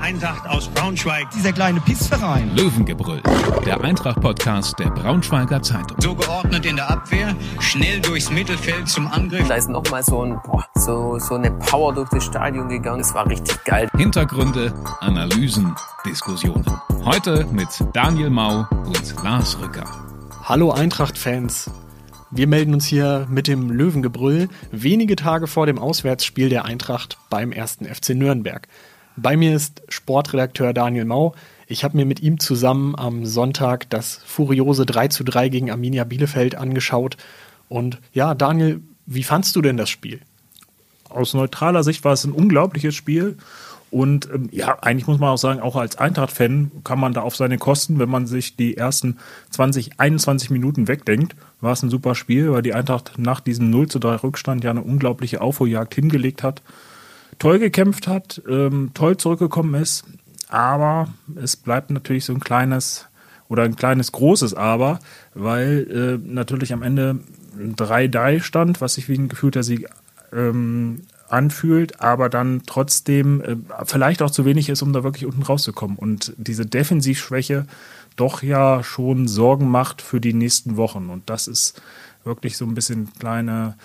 Eintracht aus Braunschweig. Dieser kleine Pissverein. Löwengebrüll, der Eintracht-Podcast der Braunschweiger Zeitung. So geordnet in der Abwehr, schnell durchs Mittelfeld zum Angriff. Da ist nochmal so, ein, boah, so, so eine Power durch das Stadion gegangen. Es war richtig geil. Hintergründe, Analysen, Diskussionen. Heute mit Daniel Mau und Lars Rücker. Hallo Eintracht-Fans. Wir melden uns hier mit dem Löwengebrüll wenige Tage vor dem Auswärtsspiel der Eintracht beim ersten FC Nürnberg. Bei mir ist Sportredakteur Daniel Mau. Ich habe mir mit ihm zusammen am Sonntag das furiose 3 zu 3 gegen Arminia Bielefeld angeschaut. Und ja, Daniel, wie fandst du denn das Spiel? Aus neutraler Sicht war es ein unglaubliches Spiel. Und ähm, ja, eigentlich muss man auch sagen, auch als Eintracht-Fan kann man da auf seine Kosten, wenn man sich die ersten 20, 21 Minuten wegdenkt, war es ein super Spiel, weil die Eintracht nach diesem 0 zu 3 Rückstand ja eine unglaubliche Aufholjagd hingelegt hat, toll gekämpft hat, ähm, toll zurückgekommen ist, aber es bleibt natürlich so ein kleines oder ein kleines großes Aber, weil äh, natürlich am Ende 3-3 stand, was sich wie ein gefühlter Sieg ähm, anfühlt, aber dann trotzdem äh, vielleicht auch zu wenig ist, um da wirklich unten rauszukommen. Und diese Defensivschwäche doch ja schon Sorgen macht für die nächsten Wochen. Und das ist wirklich so ein bisschen kleine,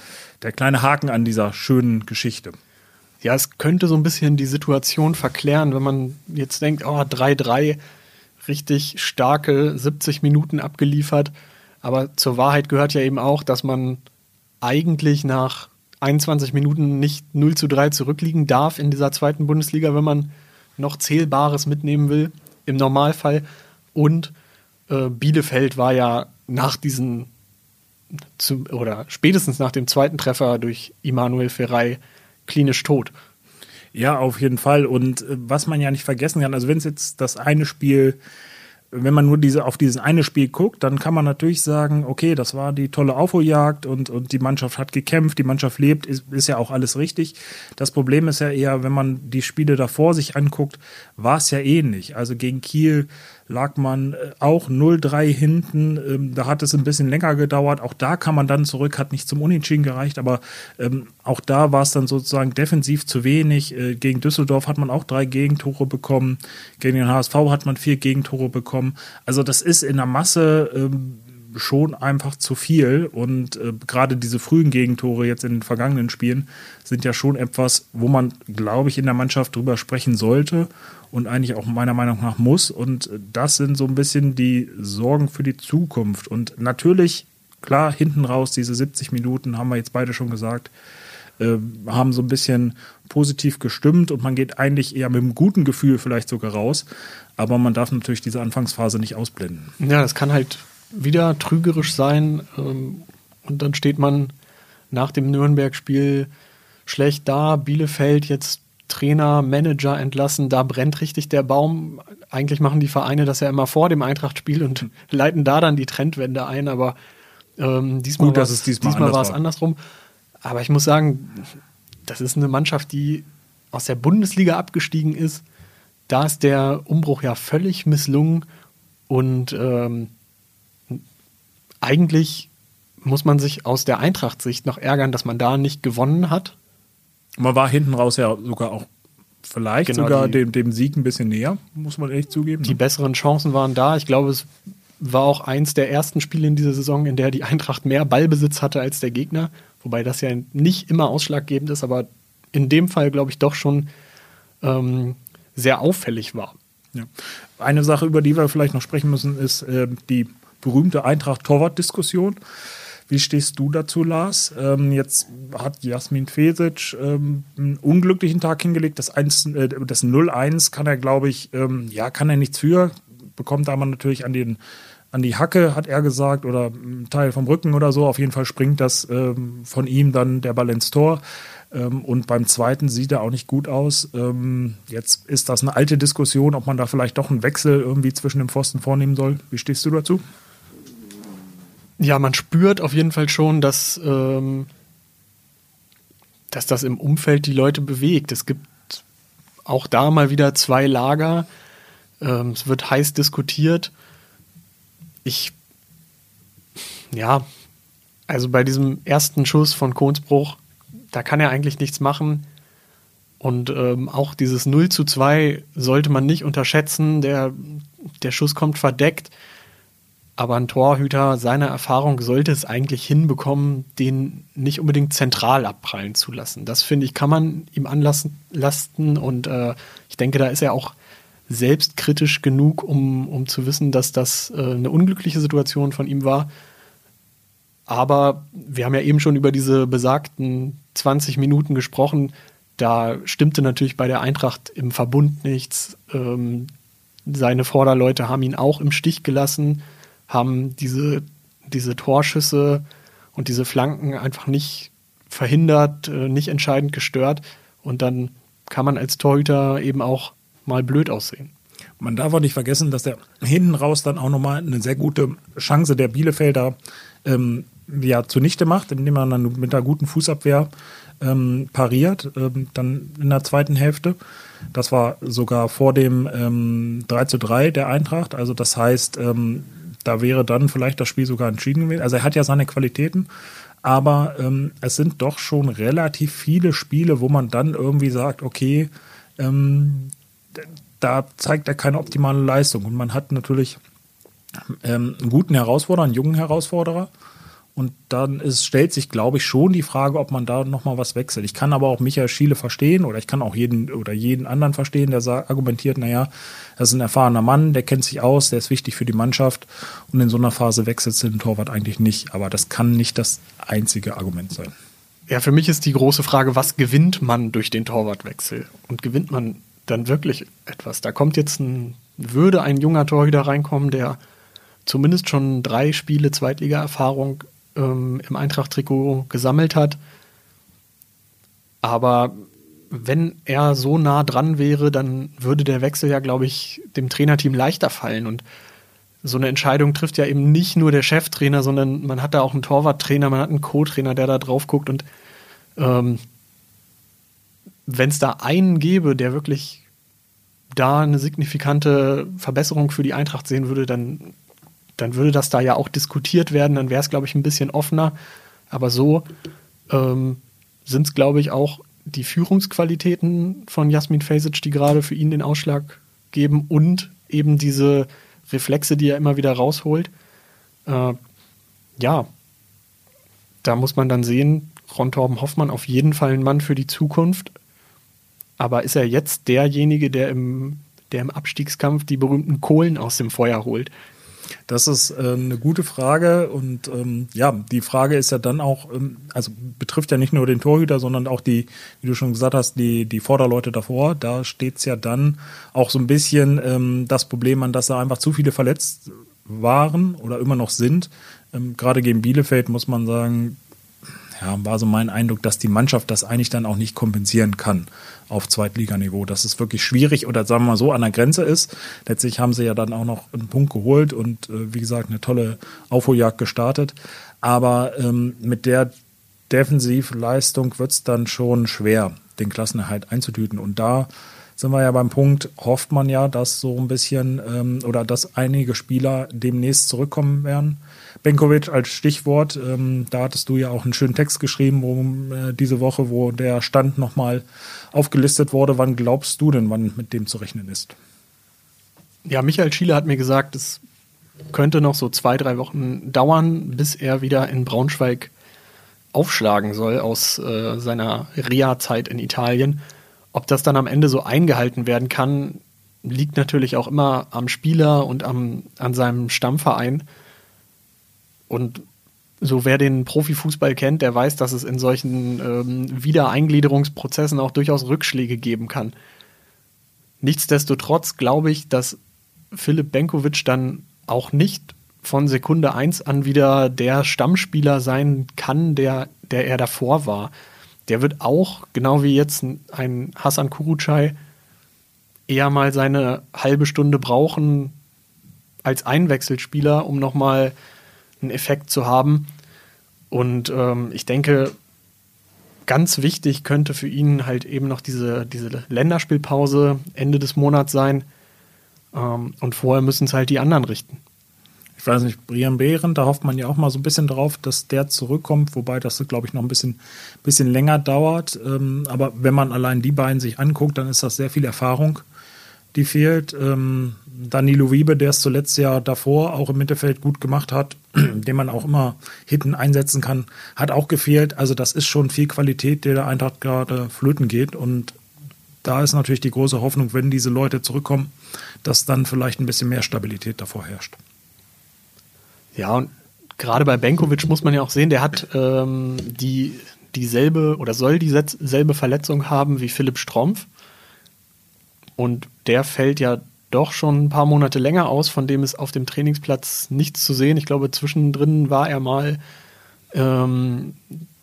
der kleine Haken an dieser schönen Geschichte. Ja, es könnte so ein bisschen die Situation verklären, wenn man jetzt denkt, oh, 3-3, richtig starke 70 Minuten abgeliefert. Aber zur Wahrheit gehört ja eben auch, dass man eigentlich nach 21 Minuten nicht 0 zu 3 zurückliegen darf in dieser zweiten Bundesliga, wenn man noch Zählbares mitnehmen will, im Normalfall. Und äh, Bielefeld war ja nach diesen, zu, oder spätestens nach dem zweiten Treffer durch Immanuel Ferrei klinisch tot. Ja, auf jeden Fall. Und äh, was man ja nicht vergessen kann, also wenn es jetzt das eine Spiel wenn man nur diese, auf dieses eine Spiel guckt, dann kann man natürlich sagen, okay, das war die tolle Aufholjagd und, und die Mannschaft hat gekämpft, die Mannschaft lebt, ist, ist ja auch alles richtig. Das Problem ist ja eher, wenn man die Spiele davor sich anguckt, war es ja ähnlich. Also gegen Kiel lag man äh, auch 0-3 hinten. Ähm, da hat es ein bisschen länger gedauert. Auch da kam man dann zurück, hat nicht zum Unentschieden gereicht, aber ähm, auch da war es dann sozusagen defensiv zu wenig. Äh, gegen Düsseldorf hat man auch drei Gegentore bekommen. Gegen den HSV hat man vier Gegentore bekommen. Also das ist in der Masse ähm, schon einfach zu viel. Und äh, gerade diese frühen Gegentore jetzt in den vergangenen Spielen sind ja schon etwas, wo man, glaube ich, in der Mannschaft drüber sprechen sollte und eigentlich auch meiner Meinung nach muss. Und das sind so ein bisschen die Sorgen für die Zukunft. Und natürlich, klar, hinten raus, diese 70 Minuten, haben wir jetzt beide schon gesagt, äh, haben so ein bisschen positiv gestimmt und man geht eigentlich eher mit einem guten Gefühl vielleicht sogar raus. Aber man darf natürlich diese Anfangsphase nicht ausblenden. Ja, das kann halt wieder trügerisch sein. Ähm, und dann steht man nach dem Nürnberg-Spiel schlecht da. Bielefeld jetzt Trainer, Manager entlassen, da brennt richtig der Baum. Eigentlich machen die Vereine das ja immer vor dem Eintracht-Spiel und leiten da dann die Trendwende ein, aber ähm, diesmal, Gut, dass es diesmal, diesmal war es andersrum. Aber ich muss sagen, das ist eine Mannschaft, die aus der Bundesliga abgestiegen ist. Da ist der Umbruch ja völlig misslungen und ähm, eigentlich muss man sich aus der Eintracht-Sicht noch ärgern, dass man da nicht gewonnen hat. Man war hinten raus ja sogar auch vielleicht genau, sogar die, dem, dem Sieg ein bisschen näher, muss man echt zugeben. Die ne? besseren Chancen waren da. Ich glaube, es war auch eins der ersten Spiele in dieser Saison, in der die Eintracht mehr Ballbesitz hatte als der Gegner. Wobei das ja nicht immer ausschlaggebend ist, aber in dem Fall, glaube ich, doch schon ähm, sehr auffällig war. Ja. Eine Sache, über die wir vielleicht noch sprechen müssen, ist äh, die berühmte Eintracht-Torwart-Diskussion. Wie stehst du dazu, Lars? Ähm, jetzt hat Jasmin Fesic ähm, einen unglücklichen Tag hingelegt. Das, 1, äh, das 0-1 kann er, glaube ich, ähm, ja, kann er nichts für. Bekommt aber natürlich an, den, an die Hacke, hat er gesagt, oder einen Teil vom Rücken oder so. Auf jeden Fall springt das ähm, von ihm dann der Ball ins Tor. Ähm, und beim zweiten sieht er auch nicht gut aus. Ähm, jetzt ist das eine alte Diskussion, ob man da vielleicht doch einen Wechsel irgendwie zwischen dem Pfosten vornehmen soll. Wie stehst du dazu? Ja, man spürt auf jeden Fall schon, dass, ähm, dass das im Umfeld die Leute bewegt. Es gibt auch da mal wieder zwei Lager. Ähm, es wird heiß diskutiert. Ich, ja, also bei diesem ersten Schuss von Kohnsbruch, da kann er eigentlich nichts machen. Und ähm, auch dieses 0 zu 2 sollte man nicht unterschätzen. Der, der Schuss kommt verdeckt. Aber ein Torhüter seiner Erfahrung sollte es eigentlich hinbekommen, den nicht unbedingt zentral abprallen zu lassen. Das finde ich, kann man ihm anlasten. Und äh, ich denke, da ist er auch selbstkritisch genug, um, um zu wissen, dass das äh, eine unglückliche Situation von ihm war. Aber wir haben ja eben schon über diese besagten 20 Minuten gesprochen. Da stimmte natürlich bei der Eintracht im Verbund nichts. Ähm, seine Vorderleute haben ihn auch im Stich gelassen, haben diese, diese Torschüsse und diese Flanken einfach nicht verhindert, äh, nicht entscheidend gestört. Und dann kann man als Torhüter eben auch mal blöd aussehen. Man darf auch nicht vergessen, dass er hinten raus dann auch nochmal eine sehr gute Chance der Bielefelder ähm, ja, zunichte macht, indem man dann mit einer guten Fußabwehr ähm, pariert, ähm, dann in der zweiten Hälfte. Das war sogar vor dem ähm, 3 zu 3 der Eintracht. Also das heißt, ähm, da wäre dann vielleicht das Spiel sogar entschieden gewesen. Also er hat ja seine Qualitäten, aber ähm, es sind doch schon relativ viele Spiele, wo man dann irgendwie sagt, okay, ähm, da zeigt er keine optimale Leistung. Und man hat natürlich ähm, einen guten Herausforderer, einen jungen Herausforderer. Und dann ist, stellt sich, glaube ich, schon die Frage, ob man da nochmal was wechselt. Ich kann aber auch Michael Schiele verstehen oder ich kann auch jeden oder jeden anderen verstehen, der sagt, argumentiert, naja, das ist ein erfahrener Mann, der kennt sich aus, der ist wichtig für die Mannschaft und in so einer Phase wechselt den Torwart eigentlich nicht. Aber das kann nicht das einzige Argument sein. Ja, für mich ist die große Frage, was gewinnt man durch den Torwartwechsel? Und gewinnt man dann wirklich etwas? Da kommt jetzt ein, würde ein junger Torhüter reinkommen, der zumindest schon drei Spiele Zweitliga-Erfahrung ähm, im Eintracht-Trikot gesammelt hat. Aber wenn er so nah dran wäre, dann würde der Wechsel ja, glaube ich, dem Trainerteam leichter fallen. Und so eine Entscheidung trifft ja eben nicht nur der Cheftrainer, sondern man hat da auch einen Torwarttrainer, man hat einen Co-Trainer, der da drauf guckt. Und ähm, wenn es da einen gäbe, der wirklich da eine signifikante Verbesserung für die Eintracht sehen würde, dann dann würde das da ja auch diskutiert werden, dann wäre es, glaube ich, ein bisschen offener. Aber so ähm, sind es, glaube ich, auch die Führungsqualitäten von Jasmin Fesic, die gerade für ihn den Ausschlag geben und eben diese Reflexe, die er immer wieder rausholt. Äh, ja, da muss man dann sehen, Ron Torben Hoffmann auf jeden Fall ein Mann für die Zukunft. Aber ist er jetzt derjenige, der im, der im Abstiegskampf die berühmten Kohlen aus dem Feuer holt? Das ist äh, eine gute Frage und ähm, ja, die Frage ist ja dann auch, ähm, also betrifft ja nicht nur den Torhüter, sondern auch die, wie du schon gesagt hast, die, die Vorderleute davor. Da steht's ja dann auch so ein bisschen ähm, das Problem an, dass da einfach zu viele verletzt waren oder immer noch sind. Ähm, gerade gegen Bielefeld muss man sagen, ja, war so mein Eindruck, dass die Mannschaft das eigentlich dann auch nicht kompensieren kann auf Zweitliganiveau. Dass es wirklich schwierig oder sagen wir mal so an der Grenze ist. Letztlich haben sie ja dann auch noch einen Punkt geholt und äh, wie gesagt eine tolle Aufholjagd gestartet. Aber ähm, mit der Defensivleistung wird es dann schon schwer, den Klassenerhalt einzutüten. Und da sind wir ja beim Punkt, hofft man ja, dass so ein bisschen ähm, oder dass einige Spieler demnächst zurückkommen werden. Benkovic als Stichwort. Ähm, da hattest du ja auch einen schönen Text geschrieben, wo äh, diese Woche, wo der Stand nochmal aufgelistet wurde. Wann glaubst du denn, wann mit dem zu rechnen ist? Ja, Michael Schiele hat mir gesagt, es könnte noch so zwei, drei Wochen dauern, bis er wieder in Braunschweig aufschlagen soll aus äh, seiner Reha-Zeit in Italien. Ob das dann am Ende so eingehalten werden kann, liegt natürlich auch immer am Spieler und am, an seinem Stammverein. Und so wer den Profifußball kennt, der weiß, dass es in solchen ähm, Wiedereingliederungsprozessen auch durchaus Rückschläge geben kann. Nichtsdestotrotz glaube ich, dass Philipp Benkovic dann auch nicht von Sekunde 1 an wieder der Stammspieler sein kann, der, der er davor war. Der wird auch, genau wie jetzt ein Hassan Kurucay, eher mal seine halbe Stunde brauchen als Einwechselspieler, um nochmal einen Effekt zu haben. Und ähm, ich denke, ganz wichtig könnte für ihn halt eben noch diese, diese Länderspielpause Ende des Monats sein. Ähm, und vorher müssen es halt die anderen richten. ich weiß nicht, Brian Behren, da hofft man ja auch mal so ein bisschen drauf, dass der zurückkommt, wobei das, glaube ich, noch ein bisschen, bisschen länger dauert. Ähm, aber wenn man allein die beiden sich anguckt, dann ist das sehr viel Erfahrung, die fehlt. Ähm, Danilo Wiebe, der es zuletzt ja davor auch im Mittelfeld gut gemacht hat, den man auch immer hinten einsetzen kann, hat auch gefehlt. Also das ist schon viel Qualität, der der Eintracht gerade flöten geht. Und da ist natürlich die große Hoffnung, wenn diese Leute zurückkommen, dass dann vielleicht ein bisschen mehr Stabilität davor herrscht. Ja, und gerade bei Benkovic muss man ja auch sehen, der hat ähm, die dieselbe oder soll dieselbe Verletzung haben wie Philipp Strompf. Und der fällt ja doch schon ein paar Monate länger aus, von dem ist auf dem Trainingsplatz nichts zu sehen. Ich glaube, zwischendrin war er mal ähm,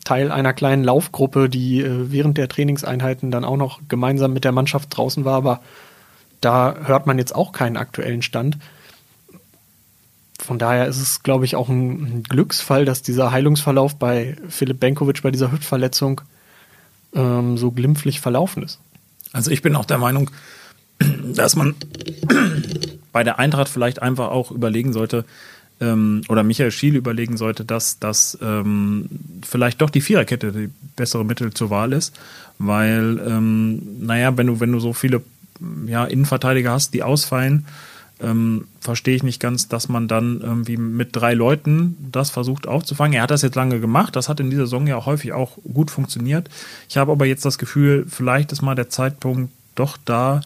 Teil einer kleinen Laufgruppe, die äh, während der Trainingseinheiten dann auch noch gemeinsam mit der Mannschaft draußen war, aber da hört man jetzt auch keinen aktuellen Stand. Von daher ist es, glaube ich, auch ein, Glücksfall, dass dieser Heilungsverlauf bei Philipp Benkovic bei dieser Hüftverletzung ähm, so glimpflich verlaufen ist. Also ich bin auch der Meinung, dass man bei der Eintracht vielleicht einfach auch überlegen sollte, ähm, oder Michael Schiele überlegen sollte, dass das ähm, vielleicht doch die Viererkette die bessere Mittel zur Wahl ist, weil, ähm, naja, wenn du, wenn du so viele ja, Innenverteidiger hast, die ausfallen, ähm, verstehe ich nicht ganz, dass man dann irgendwie mit drei Leuten das versucht aufzufangen. Er hat das jetzt lange gemacht, das hat in dieser Saison ja häufig auch gut funktioniert. Ich habe aber jetzt das Gefühl, vielleicht ist mal der Zeitpunkt doch da,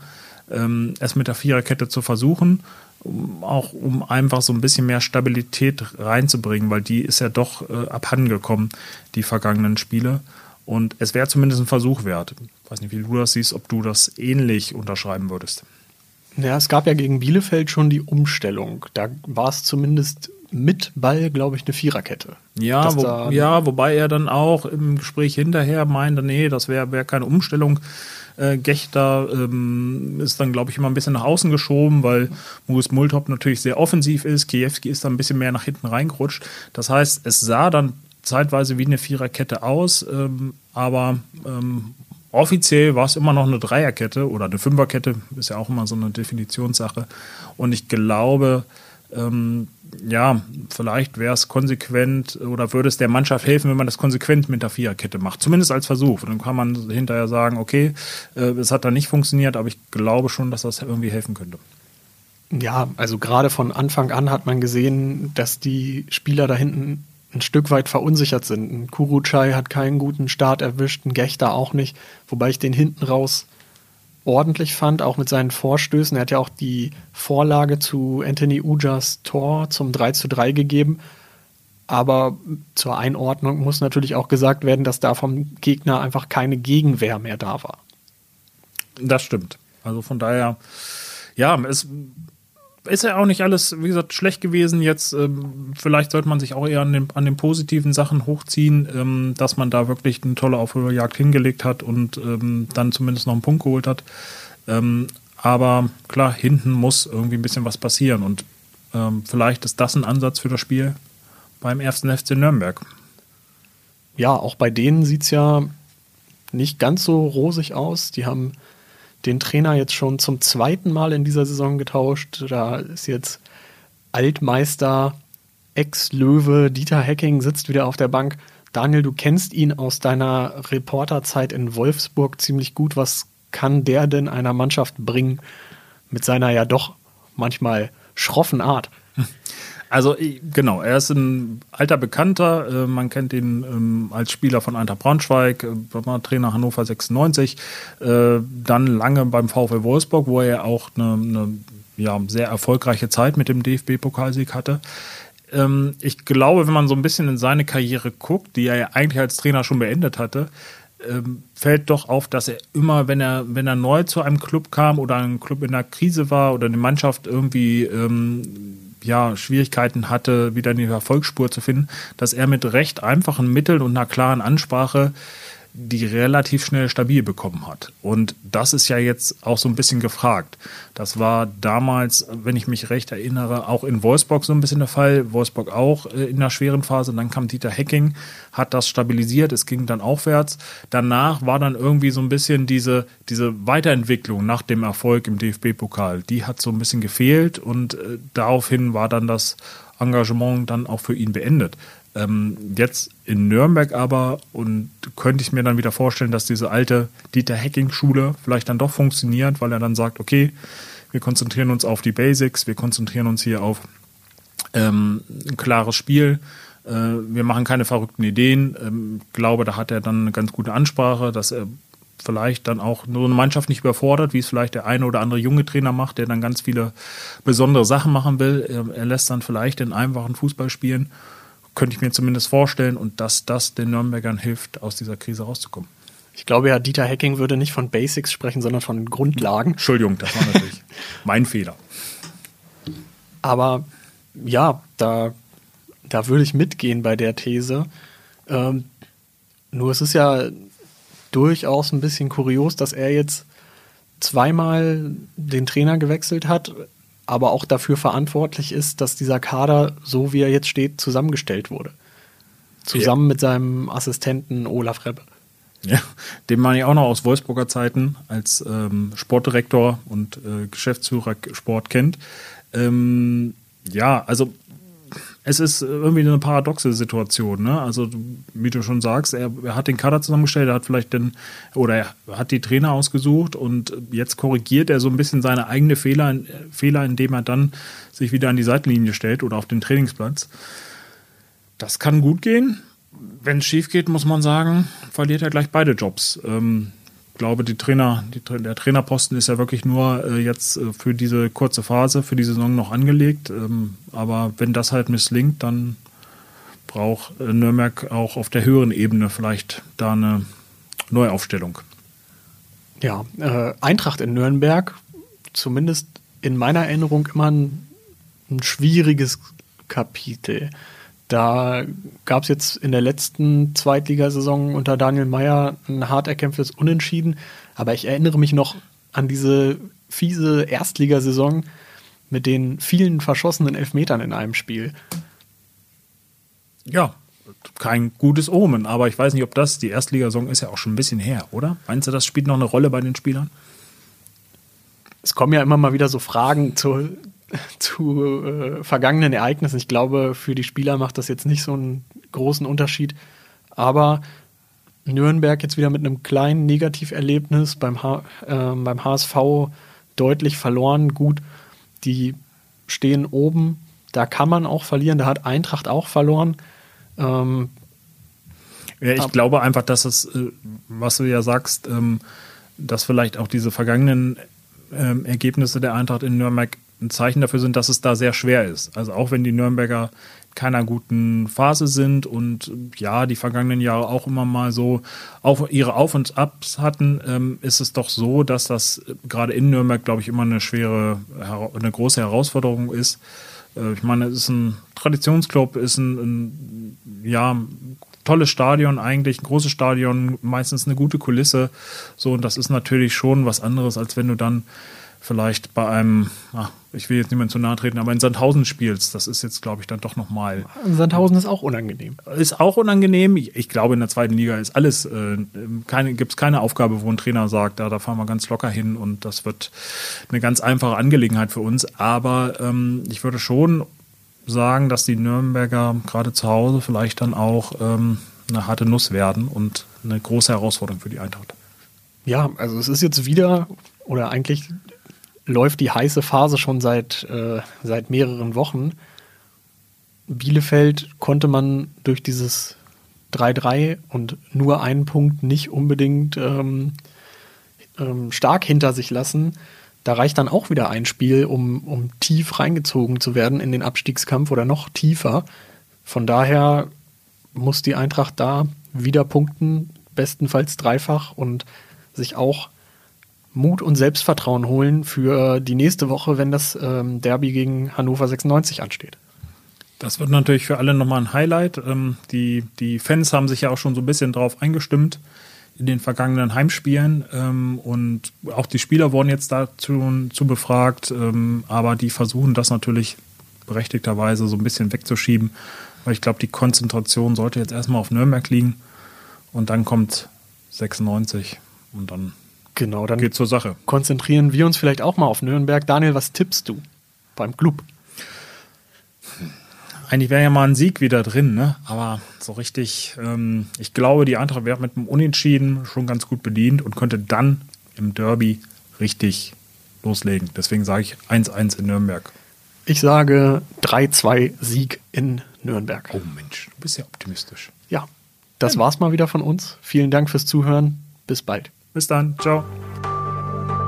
ähm, es mit der Viererkette zu versuchen, um, auch um einfach so ein bisschen mehr Stabilität reinzubringen, weil die ist ja doch äh, abhandengekommen, die vergangenen Spiele. Und es wäre zumindest ein Versuch wert. Ich weiß nicht, wie du das siehst, ob du das ähnlich unterschreiben würdest. Ja, es gab ja gegen Bielefeld schon die Umstellung. Da war es zumindest mit Ball, glaube ich, eine Viererkette. Ja, wo, ja, wobei er dann auch im Gespräch hinterher meinte, nee, das wäre wär keine Umstellung. Äh, Gechter ähm, ist dann, glaube ich, immer ein bisschen nach außen geschoben, weil Moritz Multop natürlich sehr offensiv ist. Kiewski ist dann ein bisschen mehr nach hinten reingerutscht. Das heißt, es sah dann zeitweise wie eine Viererkette aus, ähm, aber ähm, offiziell war es immer noch eine Dreierkette oder eine Fünferkette, ist ja auch immer so eine Definitionssache. Und ich glaube, ähm, ja, vielleicht wäre es konsequent oder würde es der Mannschaft helfen, wenn man das konsequent mit der Viererkette macht. Zumindest als Versuch. Und dann kann man hinterher sagen, okay, äh, es hat da nicht funktioniert, aber ich glaube schon, dass das irgendwie helfen könnte. Ja, also gerade von Anfang an hat man gesehen, dass die Spieler da hinten ein Stück weit verunsichert sind. Ein Kuruchai hat keinen guten Start erwischt, ein Gechter auch nicht, wobei ich den hinten raus ordentlich fand, auch mit seinen Vorstößen. Er hat ja auch die Vorlage zu Anthony Ujas Tor zum 3 zu 3 gegeben. Aber zur Einordnung muss natürlich auch gesagt werden, dass da vom Gegner einfach keine Gegenwehr mehr da war. Das stimmt. Also von daher, ja, es ist ja auch nicht alles, wie gesagt, schlecht gewesen. Jetzt ähm, vielleicht sollte man sich auch eher an den, an den positiven Sachen hochziehen, ähm, dass man da wirklich eine tolle Aufholjagd hingelegt hat und ähm, dann zumindest noch einen Punkt geholt hat. Ähm, aber klar, hinten muss irgendwie ein bisschen was passieren und ähm, vielleicht ist das ein Ansatz für das Spiel beim ersten FC Nürnberg. Ja, auch bei denen sieht es ja nicht ganz so rosig aus. Die haben den Trainer jetzt schon zum zweiten Mal in dieser Saison getauscht. Da ist jetzt Altmeister, Ex-Löwe, Dieter Hecking sitzt wieder auf der Bank. Daniel, du kennst ihn aus deiner Reporterzeit in Wolfsburg ziemlich gut. Was kann der denn einer Mannschaft bringen mit seiner ja doch manchmal schroffen Art? Also genau, er ist ein alter Bekannter. Äh, man kennt ihn ähm, als Spieler von Eintracht Braunschweig, äh, Trainer Hannover 96, äh, dann lange beim VfL Wolfsburg, wo er auch eine, eine ja, sehr erfolgreiche Zeit mit dem DFB-Pokalsieg hatte. Ähm, ich glaube, wenn man so ein bisschen in seine Karriere guckt, die er ja eigentlich als Trainer schon beendet hatte, ähm, fällt doch auf, dass er immer, wenn er, wenn er neu zu einem Club kam oder ein Club in der Krise war oder eine Mannschaft irgendwie ähm, ja, Schwierigkeiten hatte, wieder in die Erfolgsspur zu finden, dass er mit recht einfachen Mitteln und einer klaren Ansprache die relativ schnell stabil bekommen hat. Und das ist ja jetzt auch so ein bisschen gefragt. Das war damals, wenn ich mich recht erinnere, auch in Wolfsburg so ein bisschen der Fall. Wolfsburg auch äh, in einer schweren Phase. Dann kam Dieter Hecking, hat das stabilisiert, es ging dann aufwärts. Danach war dann irgendwie so ein bisschen diese, diese Weiterentwicklung nach dem Erfolg im DFB-Pokal. Die hat so ein bisschen gefehlt und äh, daraufhin war dann das Engagement dann auch für ihn beendet. Ähm, jetzt in Nürnberg aber und könnte ich mir dann wieder vorstellen, dass diese alte Dieter Hacking-Schule vielleicht dann doch funktioniert, weil er dann sagt, okay, wir konzentrieren uns auf die Basics, wir konzentrieren uns hier auf ähm, ein klares Spiel, äh, wir machen keine verrückten Ideen. Ähm, glaube, da hat er dann eine ganz gute Ansprache, dass er vielleicht dann auch nur eine Mannschaft nicht überfordert, wie es vielleicht der eine oder andere junge Trainer macht, der dann ganz viele besondere Sachen machen will. Er, er lässt dann vielleicht den einfachen Fußball spielen. Könnte ich mir zumindest vorstellen und dass das den Nürnbergern hilft, aus dieser Krise rauszukommen. Ich glaube ja, Dieter Hecking würde nicht von Basics sprechen, sondern von Grundlagen. Entschuldigung, das war natürlich mein Fehler. Aber ja, da, da würde ich mitgehen bei der These. Ähm, nur es ist ja durchaus ein bisschen kurios, dass er jetzt zweimal den Trainer gewechselt hat, aber auch dafür verantwortlich ist, dass dieser Kader, so wie er jetzt steht, zusammengestellt wurde. Zusammen ja. mit seinem Assistenten Olaf Rebbe. Ja, den man ja auch noch aus Wolfsburger Zeiten als ähm, Sportdirektor und äh, Geschäftsführer Sport kennt. Ähm, ja, also es ist irgendwie eine paradoxe Situation. Ne? Also, wie du schon sagst, er, er, hat den Kader zusammengestellt, er hat vielleicht den, oder er hat die Trainer ausgesucht und jetzt korrigiert er so ein bisschen seine eigene Fehler, Fehler, indem er dann sich wieder an die Seitenlinie stellt oder auf den Trainingsplatz. Das kann gut gehen. Wenn es schief geht, muss man sagen, verliert er gleich beide Jobs. Ähm, glaube, die Trainer, die, der Trainerposten ist ja wirklich nur äh, jetzt äh, für diese kurze Phase, für die Saison noch angelegt. Ähm, aber wenn das halt misslingt, dann braucht äh, Nürnberg auch auf der höheren Ebene vielleicht da eine Neuaufstellung. Ja, äh, Eintracht in Nürnberg, zumindest in meiner Erinnerung immer ein, ein schwieriges Kapitel. Da gab es jetzt in der letzten Zweitligasaison unter Daniel Meyer ein hart erkämpftes Unentschieden. Aber ich erinnere mich noch an diese fiese Erstligasaison mit den vielen verschossenen Elfmetern in einem Spiel. Ja, kein gutes Omen, aber ich weiß nicht, ob das, die Erstligasaison ist ja auch schon ein bisschen her, oder? Meinst du, das spielt noch eine Rolle bei den Spielern? Es kommen ja immer mal wieder so Fragen zu, zu äh, vergangenen Ereignissen. Ich glaube, für die Spieler macht das jetzt nicht so einen großen Unterschied. Aber Nürnberg jetzt wieder mit einem kleinen Negativerlebnis beim, H äh, beim HSV deutlich verloren. Gut, die stehen oben. Da kann man auch verlieren. Da hat Eintracht auch verloren. Ähm, ja, ich glaube einfach, dass es, äh, was du ja sagst, ähm, dass vielleicht auch diese vergangenen ähm, Ergebnisse der Eintracht in Nürnberg ein Zeichen dafür sind, dass es da sehr schwer ist. Also auch wenn die Nürnberger keiner guten Phase sind und ja, die vergangenen Jahre auch immer mal so auf, ihre Auf- und Abs hatten, ähm, ist es doch so, dass das gerade in Nürnberg, glaube ich, immer eine schwere, eine große Herausforderung ist. Äh, ich meine, es ist ein Traditionsclub, ist ein, ein ja, tolles Stadion eigentlich, ein großes Stadion, meistens eine gute Kulisse. So, und das ist natürlich schon was anderes, als wenn du dann vielleicht bei einem, ach, ich will jetzt niemand zu nahe treten, aber in Sandhausen spielst, das ist jetzt, glaube ich, dann doch nochmal. Sandhausen ist auch unangenehm. Ist auch unangenehm. Ich glaube, in der zweiten Liga ist alles, äh, keine, gibt es keine Aufgabe, wo ein Trainer sagt, ja, da fahren wir ganz locker hin und das wird eine ganz einfache Angelegenheit für uns. Aber ähm, ich würde schon sagen, dass die Nürnberger gerade zu Hause vielleicht dann auch ähm, eine harte Nuss werden und eine große Herausforderung für die Eintracht. Ja, also es ist jetzt wieder oder eigentlich läuft die heiße Phase schon seit, äh, seit mehreren Wochen. Bielefeld konnte man durch dieses 3-3 und nur einen Punkt nicht unbedingt ähm, ähm, stark hinter sich lassen. Da reicht dann auch wieder ein Spiel, um, um tief reingezogen zu werden in den Abstiegskampf oder noch tiefer. Von daher muss die Eintracht da wieder punkten, bestenfalls dreifach und sich auch Mut und Selbstvertrauen holen für die nächste Woche, wenn das ähm, Derby gegen Hannover 96 ansteht. Das wird natürlich für alle nochmal ein Highlight. Ähm, die, die Fans haben sich ja auch schon so ein bisschen drauf eingestimmt in den vergangenen Heimspielen. Ähm, und auch die Spieler wurden jetzt dazu zu befragt, ähm, aber die versuchen das natürlich berechtigterweise so ein bisschen wegzuschieben. Weil ich glaube, die Konzentration sollte jetzt erstmal auf Nürnberg liegen und dann kommt 96 und dann Genau, dann geht zur Sache. Konzentrieren wir uns vielleicht auch mal auf Nürnberg. Daniel, was tippst du beim Club? eigentlich wäre ja mal ein Sieg wieder drin, ne? Aber so richtig, ähm, ich glaube, die Eintracht wäre mit dem Unentschieden schon ganz gut bedient und könnte dann im Derby richtig loslegen. Deswegen sage ich 1-1 in Nürnberg. Ich sage 3-2 Sieg in Nürnberg. Oh Mensch, du bist ja optimistisch. Ja, das war's mal wieder von uns. Vielen Dank fürs Zuhören. Bis bald. Bis dann, ciao.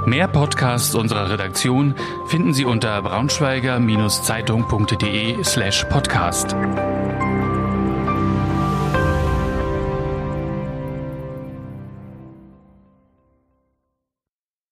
Mehr Podcasts unserer Redaktion finden Sie unter braunschweiger-zeitung.de slash podcast.